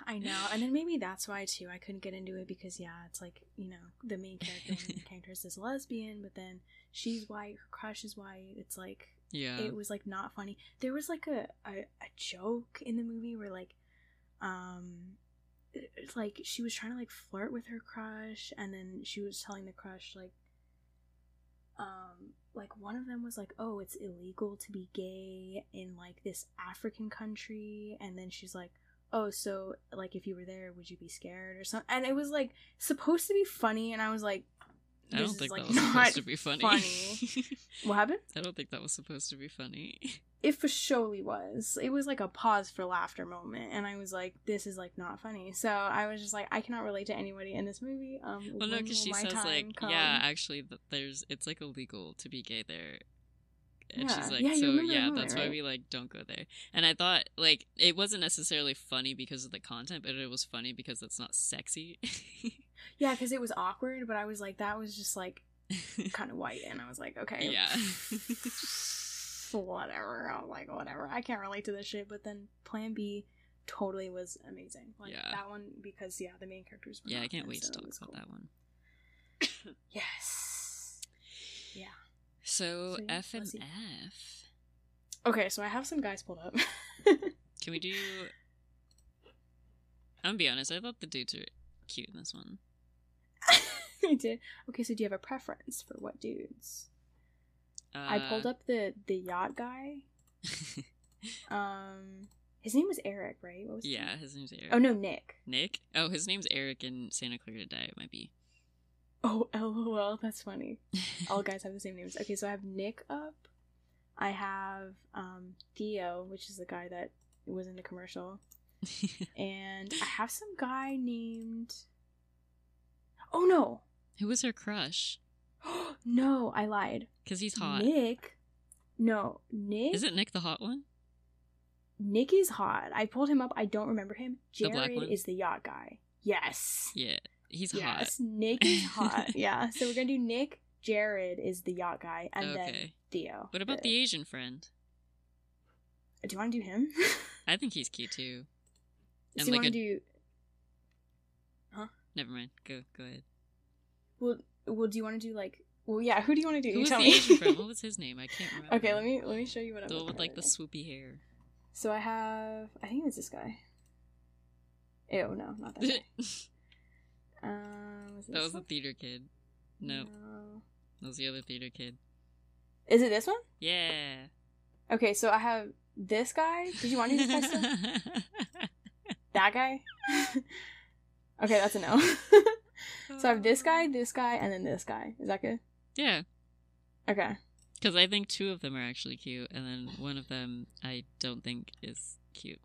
I know, and then maybe that's why too I couldn't get into it because yeah, it's like you know the main character, one of the characters is lesbian, but then she's white, her crush is white. It's like yeah. it was like not funny. There was like a, a a joke in the movie where like um it's like she was trying to like flirt with her crush and then she was telling the crush like um like one of them was like oh it's illegal to be gay in like this african country and then she's like oh so like if you were there would you be scared or something and it was like supposed to be funny and i was like I don't is, think like, that was supposed to be funny. funny. (laughs) what happened I don't think that was supposed to be funny. it for surely was. It was like a pause for laughter moment, and I was like, "This is like not funny." So I was just like, I cannot relate to anybody in this movie. Um, Well, no, because she says like, come? yeah, actually, there's it's like illegal to be gay there, and she's like, Yeah, so yeah, that's why we like don't go there. And I thought like it wasn't necessarily funny because of the content, but it was funny because it's not sexy. (laughs) yeah, because it was awkward, but I was like, that was just like (laughs) kind of white, and I was like, okay, Yeah. (laughs) whatever. I was like, whatever. I can't relate to this shit. But then Plan B totally was amazing. Like Yeah. that one because yeah, the main characters. Were yeah, I can't wait to so it talk about cool. that one. (coughs) Yes. So So, F and. F. Okay, so I have some guys pulled up. (laughs) Can we do? I'm gonna be honest. I thought the dudes were cute in this one. (laughs) I did. Okay, so do you have a preference for what dudes? Uh, I pulled up the the yacht guy. (laughs) Um, his name was Eric, right? What was his yeah, name? his name's Eric. Oh no, Nick. Nick. Oh, his name's Eric in Santa Clarita Diet. It might be. Oh, (laughs) lol, that's funny. (laughs) All guys have the same names. Okay, so I have Nick up. I have um Theo, which is the guy that was in the commercial, (laughs) and I have some guy named. Oh no, Who was her crush? (gasps) no, I lied. Because he's hot. Nick. No, Nick. Is it Nick the hot one? Nick is hot. I pulled him up. I don't remember him. The Jared one? is the yacht guy. Yes. Yeah, he's yes. Nick is hot. (laughs) yeah. So we're gonna do Nick, Jared is the yacht guy, and then Theo. What about the Asian friend? Do you want to do him? I think he's cute too. so And you like want to a- do? Huh? Never mind. Go go ahead. Well, well, do you want to do like? Well, yeah. Who do you want to do? Who you was tell the me. Asian friend? What (laughs) was his name? I can't remember. okay, let me let me show you what I'm The one with like the swoopy hair. So I have. I think it was this guy. Ew, no, not that (laughs) guy. It that was the one? theater kid. No, No. that was the other theater kid. Is it this one? Yeah. Okay, so I have this guy. Did you want me to this guy (laughs) that guy? (laughs) okay, that's a no. (laughs) so I have this guy, this guy, and then this guy. Is that good? Yeah, Okay. because I think two of them are actually cute, and then one of them I don't think is cute.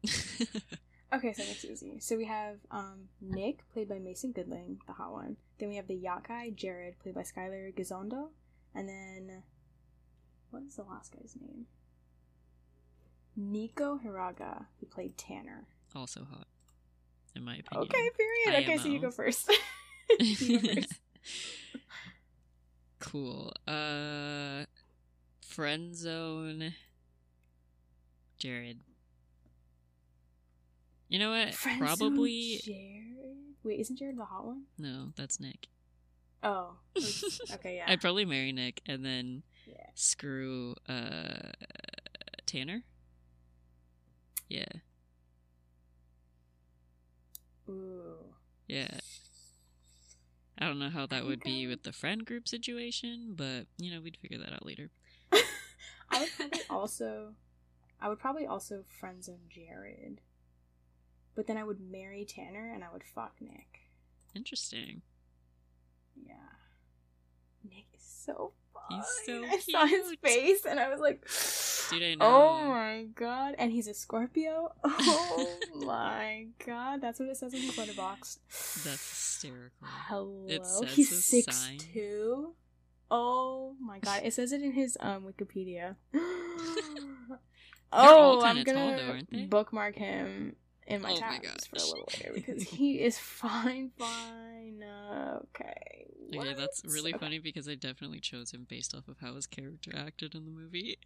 Okay, so that's easy. So we have um, Nick, played by Mason Gooding, the hot one. Then we have the yacht guy, Jared, played by Skyler Gisondo. And then, what is the last guy's name? Nico Hiraga, who played Tanner. also hot, in my opinion. Okay, period. Okay, so you go first. (laughs) you go (laughs) first. cool. Uh, friend zone. Jared. You know what? Probably Jared. Wait, isn't Jared the hot one? no. That's Nick. Oh, (laughs) okay, yeah. I'd probably marry Nick and then yeah. screw uh Tanner. Yeah, Ooh. yeah. I don't know how that would be with the friend group situation, but you know we'd figure that out later. (laughs) I would probably also, I would probably also friend zone Jared, but then I would marry Tanner and I would fuck Nick. Interesting. Yeah, Nick is so fun. He's so I saw his face and I was like, Dude, I oh my god! And he's a Scorpio. (laughs) Oh my god! That's what it says in his Letterboxd. That's hysterical. Hello, It says he's six sign. two. Oh my god! It says it in his um Wikipedia. (gasps) (laughs) oh, I'm kinda tall, gonna though, aren't they? bookmark him in my Oh my tabs for a little later (laughs) because he is fine, fine. Okay. Oh, okay, that's really Okay. funny because I definitely chose him based off of how his character acted in the movie.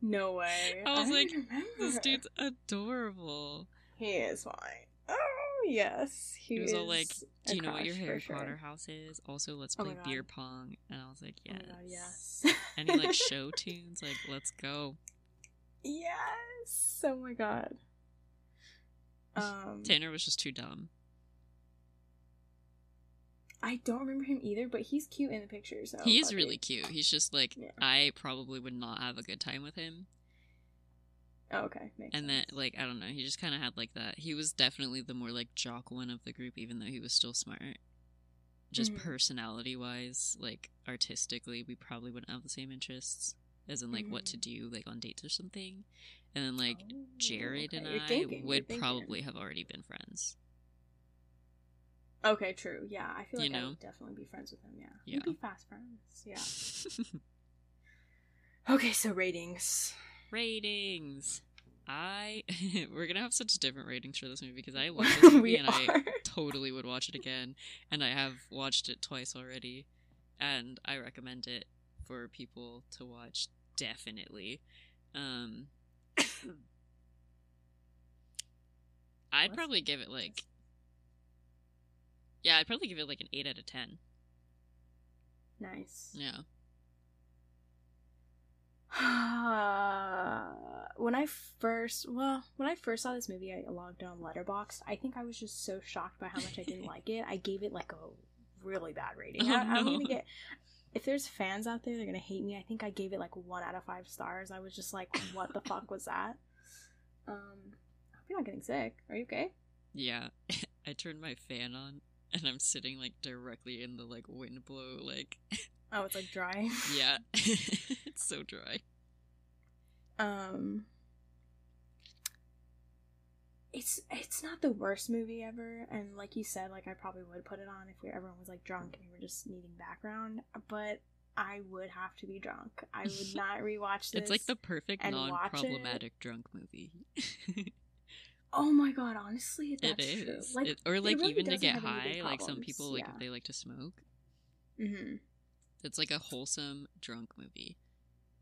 No way. (laughs) I was don't like, even This dude's adorable. He is fine. Oh yes, he, He was all like, Do you know what your Harry sure. Potter house is? Also, let's Oh play beer pong. And I was like, Oh yes. my god, yes. Any like show (laughs) tunes? Like, let's go. Yes. Oh my god. Um, Tanner was just too dumb. I don't remember him either, but he's cute in the picture. So he is really it. cute. He's just like, Yeah. I probably would not have a good time with him. Oh, okay, makes and then sense. like I don't know, he just kind of had like that. He was definitely the more like jock one of the group, even though he was still smart. Just Mhm. personality wise, like artistically, we probably wouldn't have the same interests, as in like what to mm-hmm. do like on dates or something. And then like Oh, Jared and okay, you're I thinking, would probably have already been friends. Okay, true. Yeah, I feel You like I would definitely be friends with him. Yeah, Yeah. we'd be fast friends. Yeah. (laughs) Okay, so ratings. ratings. I (laughs) we're gonna have such different ratings for this movie because I love this movie and are. I (laughs) totally would watch it again, and I have watched it twice already, and I recommend it for people to watch definitely. Um, (coughs) I'd probably give it like, yeah, I'd probably give it like an eight out of ten. Nice. Yeah, (sighs) when I first, well, when I first saw this movie, I logged on Letterboxd. I think I was just so shocked by how much I didn't (laughs) like it. I gave it like a really bad rating. Oh, I, I'm no. gonna get. If there's fans out there, they're gonna hate me. I think I gave it like one out of five stars. I was just like, "What the fuck was that?" Um, I hope you're not getting sick. Are you okay? yeah. (laughs) I turned my fan on, and I'm sitting like directly in the like wind blow like Oh, it's like dry. (laughs) Yeah, (laughs) it's so dry. um it's it's not the worst movie ever and like you said like i probably would put it on if we, everyone was like drunk and we were just needing background but i would have to be drunk i would (laughs) not rewatch this It's like the perfect non-problematic drunk movie. (laughs) oh my god honestly it that's is, true like It- or like really even to get have any big high. Like some people, like yeah. if they like to smoke, hmm It's like a wholesome drunk movie.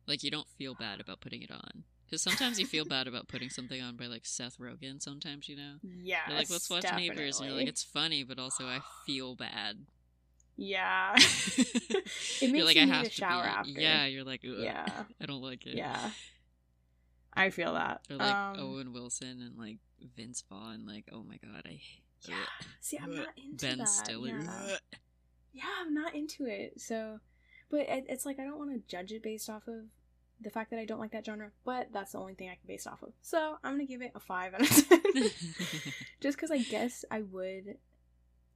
Like you don't feel bad about putting it on. Because sometimes you feel bad about putting something on by like Seth Rogen. Sometimes you know, Yeah. like, let's watch Neighbors, and you're like, it's funny, but also I feel bad. Yeah. (laughs) it makes you're like, you I have to shower be. after. Yeah, you're like, Yeah. (laughs) I don't like it. Yeah. I feel that. Or like um, Owen Wilson and like Vince Vaughn. Like, oh my god, I. Yeah. ugh. See, I'm not into Ben that. Stiller. Yeah. yeah, I'm not into it. So, but it, it's like I don't want to judge it based off of the fact that I don't like that genre. But that's the only thing I can base it off of. So I'm gonna give it a five out of ten, (laughs) (laughs) just because I guess I would.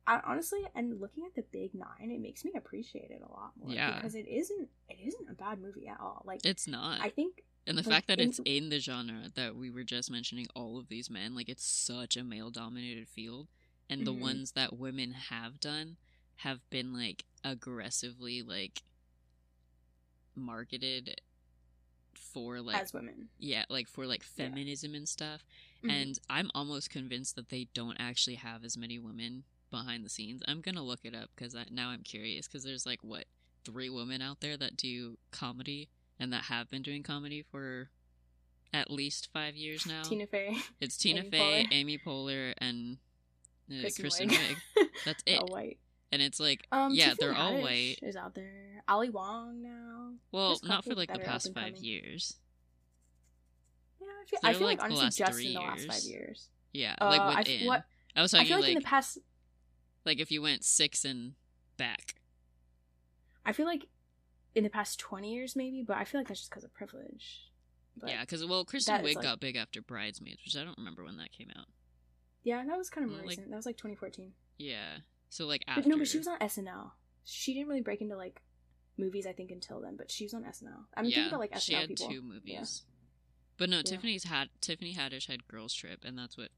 I honestly, and looking at the Big Nine, it makes me appreciate it a lot more. Yeah. because it isn't. It isn't a bad movie at all. Like it's not. I think. And the like, fact that in- it's in the genre that we were just mentioning, all of these men, like it's such a male dominated field. And the Mhm. ones that women have done have been like aggressively like marketed for like as women, yeah, like for like Yeah. feminism and stuff. Mhm. And I'm almost convinced that they don't actually have as many women behind the scenes. I'm gonna look it up because now I'm curious because there's like what three women out there that do comedy and that have been doing comedy for at least five years now. Tina Fey, it's Tina Amy Fey, Poehler. Amy Poehler, and uh, Kristen. Wiig. That's (laughs) it. all white. And it's like, Um, yeah, Tiffany they're all white. Is out there. Ali Wong now. Well, not for like the past five years. Yeah, I feel, I feel like, like honestly just in the last five years. Yeah, Uh, like I f- within. what- I was I talking feel like, like in the past, like if you went six and back. I feel like in the past twenty years maybe, but I feel like that's just because of privilege. But, yeah, because well, Kristen Wiig like- got big after Bridesmaids, which I don't remember when that came out. yeah, that was kind of Well, more like- recent. That was like 2014. Yeah, so like But after. no, but she was on SNL. She didn't really break into like movies, I think, until then. But she was on SNL. I'm yeah, thinking about like SNL she had people. two movies. But no, Yeah. Tiffany's had Tiffany Haddish had Girls Trip, and that's what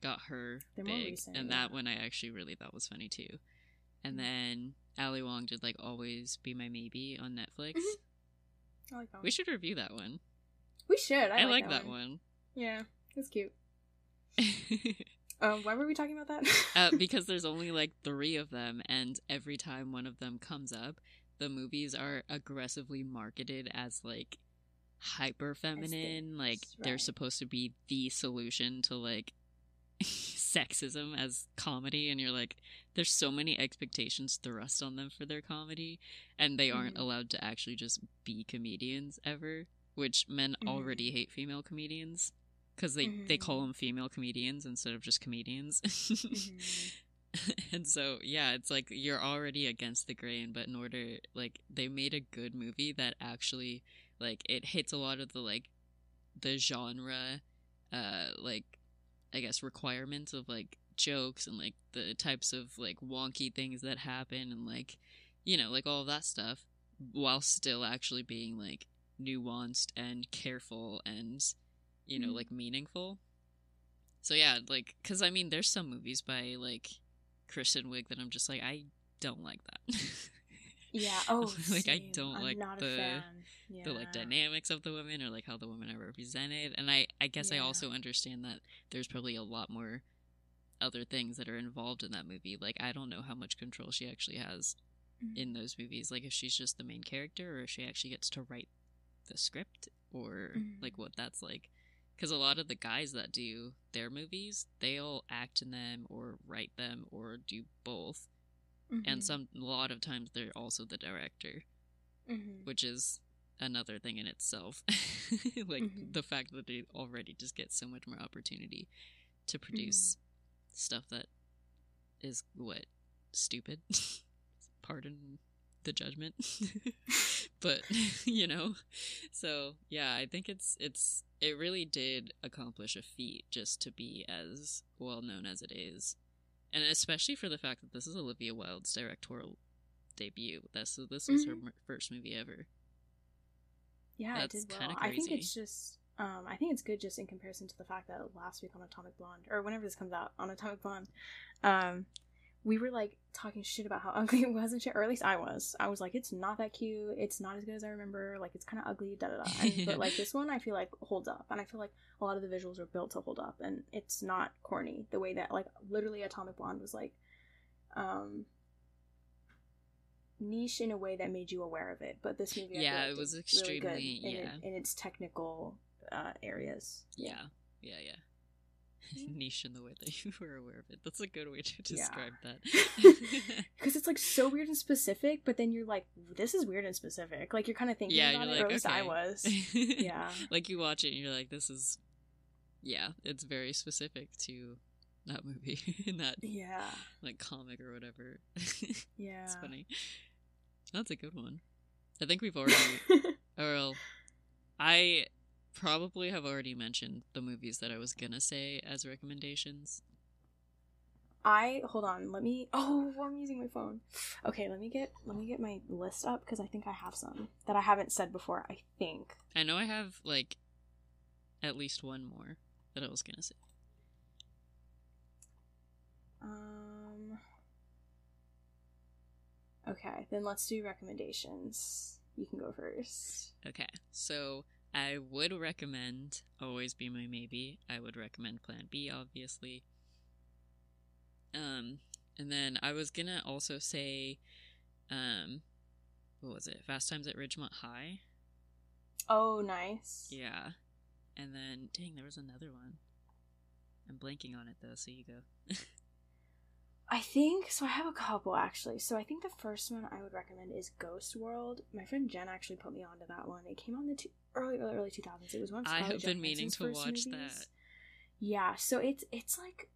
got her They're more big, recent, and yeah. that one I actually really thought was funny too. And Mhm. then Ali Wong did like Always Be My Maybe on Netflix. Mhm. I like that one. We should review that one. We should. I, I, like, like, that one. Yeah, it's cute. (laughs) Um, why were we talking about that? uh, (laughs) because there's only like three of them, and every time one of them comes up, the movies are aggressively marketed as like hyper feminine. Like they're supposed to be the solution to like (laughs) sexism as comedy, and you're like, there's so many expectations thrust on them for their comedy, and they aren't Mhm. allowed to actually just be comedians ever. Which men Mhm. already hate female comedians because they they call Mhm. them female comedians instead of just comedians. Mhm. (laughs) and so yeah it's like you're already against the grain but in order like they made a good movie that actually like it hits a lot of the like the genre uh like i guess requirements of like jokes and like the types of like wonky things that happen and like you know like all of that stuff while still actually being like nuanced and careful and you know Mhm. like meaningful so yeah like because i mean there's some movies by like kristen wiig that i'm just like i don't like that (laughs) Yeah. Oh, (laughs) like i don't I'm like the. Yeah. the like dynamics of the women or like how the women are represented and i i guess i also understand that there's probably a lot more other things that are involved in that movie like i don't know how much control she actually has Mhm. in those movies like if she's just the main character or if she actually gets to write the script or Mhm. like what that's like because a lot of the guys that do their movies they'll act in them or write them or do both Mhm. and some a lot of times they're also the director Mhm. which is another thing in itself (laughs) like Mhm. the fact that they already just get so much more opportunity to produce Mm-hmm. stuff that is what stupid (laughs) pardon the judgment (laughs) but (laughs) you know? So yeah i think it's it's it really did accomplish a feat just to be as well known as it is. And especially for the fact that this is olivia wilde's directorial debut. This this was her Mhm. m- first movie ever. Yeah, That's it did well. I think it's just, um, I think it's good just in comparison to the fact that last week on Atomic Blonde, or whenever this comes out on Atomic Blonde, um, we were like talking shit about how (laughs) ugly it was and shit, or at least I was. I was like, it's not that cute. It's not as good as I remember. Like, it's kind of ugly. Da da da. And- (laughs) But like this one, I feel like holds up, and I feel like a lot of the visuals are built to hold up, and it's not corny the way that like literally Atomic Blonde was like, um. niche in a way that made you aware of it. But this movie, I feel Yeah, it was extremely- really good in, yeah. it, in its technical uh, areas. Yeah, yeah, yeah. Mm-hmm. (laughs) Niche in the way that you (laughs) were aware of it. That's a good way to Yeah. describe that. (laughs) because it's like so weird and specific, but then you're like, this is weird and specific. Like you're kind of thinking yeah, about you're it, like, or at least I was. Yeah. like you watch it and you're like, this is, yeah, it's very specific to that movie and that Yeah. like comic or whatever. Yeah. it's funny. That's a good one. I think we've already, or well, I probably have already mentioned the movies that I was gonna say as recommendations. I hold on. Let me. Oh, (laughs) I'm using my phone. Okay, let me get let me get my list up because I think I have some that I haven't said before. I think. I know I have like at least one more that I was gonna say. Um. Okay, then let's do recommendations. You can go first. Okay, so I would recommend Always Be My Maybe. I would recommend Plan B, obviously. Um, and then I was gonna also say, um, what was it? Fast Times at Ridgemont High. Oh, nice. Yeah, and then dang, there was another one. I'm blanking on it though, so you go. (laughs) I think so. I have a couple actually. So I think the first one I would recommend is Ghost World. My friend Jen actually put me onto that one. It came on the two, early, early, early two thousands. It was one. Of I have been meaning to watch movies. that. Yeah. So it's it's like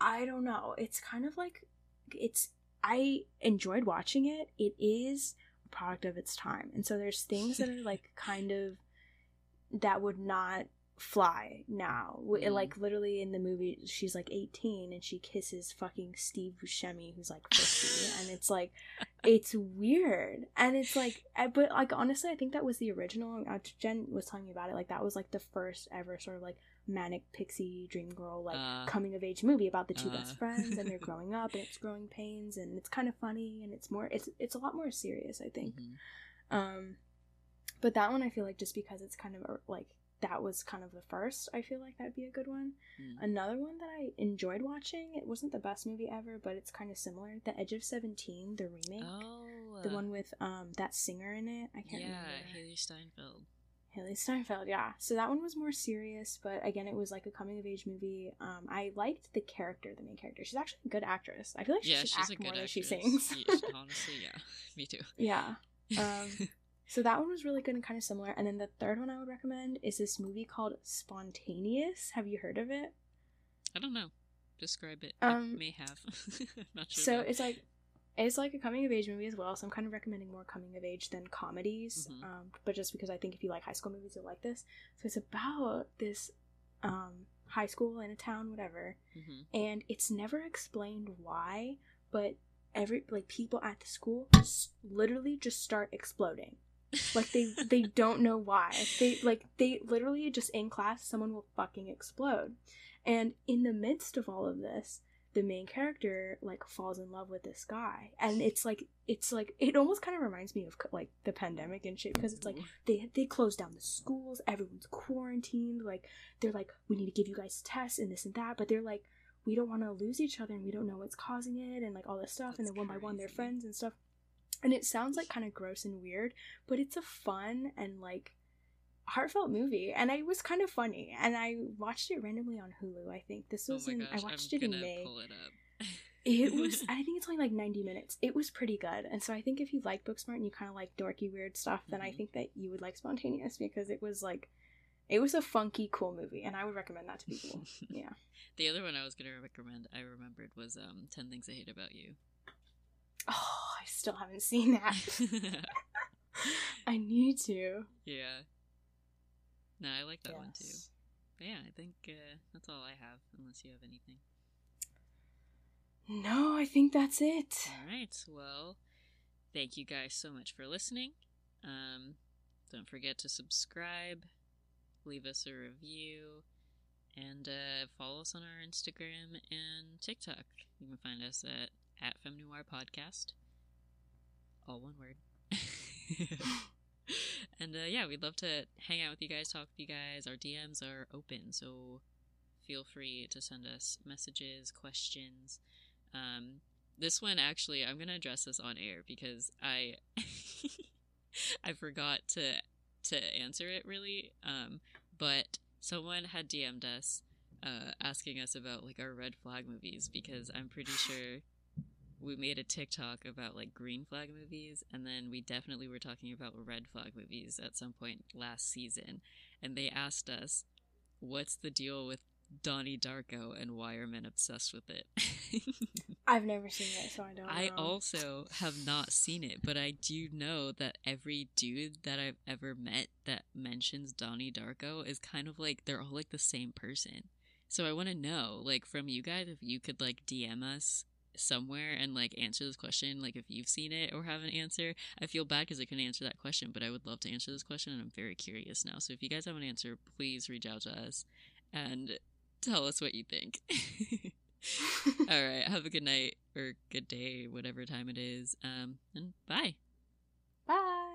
I don't know. It's kind of like it's. I enjoyed watching it. It is a product of its time, and so there's things that are like kind of that would not fly now. Mm. Like literally in the movie, she's like 18 and she kisses fucking Steve Buscemi, who's like 50, and it's like, (laughs) it's weird, and it's like, I- but like honestly, I think that was the original. Uh, Jen was telling me about it. Like that was like the first ever sort of like manic pixie dream girl like Uh, coming of age movie about the two uh. best friends and they're (laughs) growing up and it's growing pains and it's kind of funny and it's more it's it's a lot more serious I think. Mhm. Um, but that one I feel like just because it's kind of a, like that was kind of the first, I feel like that'd be a good one. Mm. Another one that I enjoyed watching, it wasn't the best movie ever, but it's kind of similar. The Edge of Seventeen, the remake, Oh, the one with um that singer in it. I can't yeah, remember. Hailee Steinfeld. Hailee Steinfeld, yeah. So that one was more serious, but again, it was like a coming of age movie. Um, I liked the character, the main character. She's actually a good actress. I feel like she yeah, should she's act a good more than she sings. Yeah, (laughs) honestly, yeah, (laughs) me too. yeah. (laughs) Um, So that one was really good and kind of similar. And then the third one I would recommend is this movie called Spontaneous. Have you heard of it? I don't know. Describe it. I Um, may have. (laughs) Not sure. So it's like it's like a coming of age movie as well. So I'm kind of recommending more coming of age than comedies. Mhm. Um, but just because I think if you like high school movies, you'll like this. So it's about this um, high school in a town, whatever, Mhm. and it's never explained why, but every like people at the school literally just start exploding. Like they they don't know why. They like they literally just in class someone will fucking explode. And in the midst of all of this, the main character like falls in love with this guy. And it's like it's like it almost kind of reminds me of like the pandemic and shit because it's like mm-hmm. they they closed down the schools, everyone's quarantined, like they're like we need to give you guys tests and this and that, but they're like we don't want to lose each other and we don't know what's causing it and like all this stuff and then one by one they're friends and stuff. And it sounds like kind of gross and weird, but it's a fun and like heartfelt movie and it was kind of funny and I watched it randomly on Hulu, I think. This oh was my in gosh, I watched I'm it in May. pull it up. It (laughs) was I think it's only like 90 minutes. It was pretty good. And so I think if you like Booksmart and you kind of like dorky weird stuff, then I Mhm. think that you would like Spontaneous because it was like it was a funky cool movie and I would recommend that to people. (laughs) Yeah. the other one I was gonna recommend, I remembered, was um, Ten Things I Hate About You. Oh, I still haven't seen that. (laughs) (laughs) I need to. yeah. No, I like that one too. But yeah, I think uh, that's all I have, unless you have anything. No, I think that's it. All right. Well, thank you guys so much for listening. Um, don't forget to subscribe, leave us a review, and uh, follow us on our Instagram and TikTok. You can find us at at Femme Noir Podcast. All one word. (laughs) and uh, yeah, we'd love to hang out with you guys, talk with you guys. Our DMs are open, so feel free to send us messages, questions. Um, this one actually, I'm gonna address this on air because I (laughs) I forgot to to answer it really. Um, but someone had DM'd us uh, asking us about like our red flag movies because I'm pretty sure we made a TikTok about like green flag movies, and then we definitely were talking about red flag movies at some point last season. And they asked us, "What's the deal with Donnie Darko, and why are men obsessed with it?" (laughs) I've never seen it, so I don't. I know. also have not seen it, but I do know that every dude that I've ever met that mentions Donnie Darko is kind of like they're all like the same person. So I want to know, like, from you guys, if you could like DM us somewhere and like answer this question, like if you've seen it or have an answer. I feel bad because I couldn't answer that question, but I would love to answer this question, and I'm very curious now. So if you guys have an answer, please reach out to us and tell us what you think. (laughs) (laughs) All right. Have a good night or good day, whatever time it is. Um, and bye. Bye.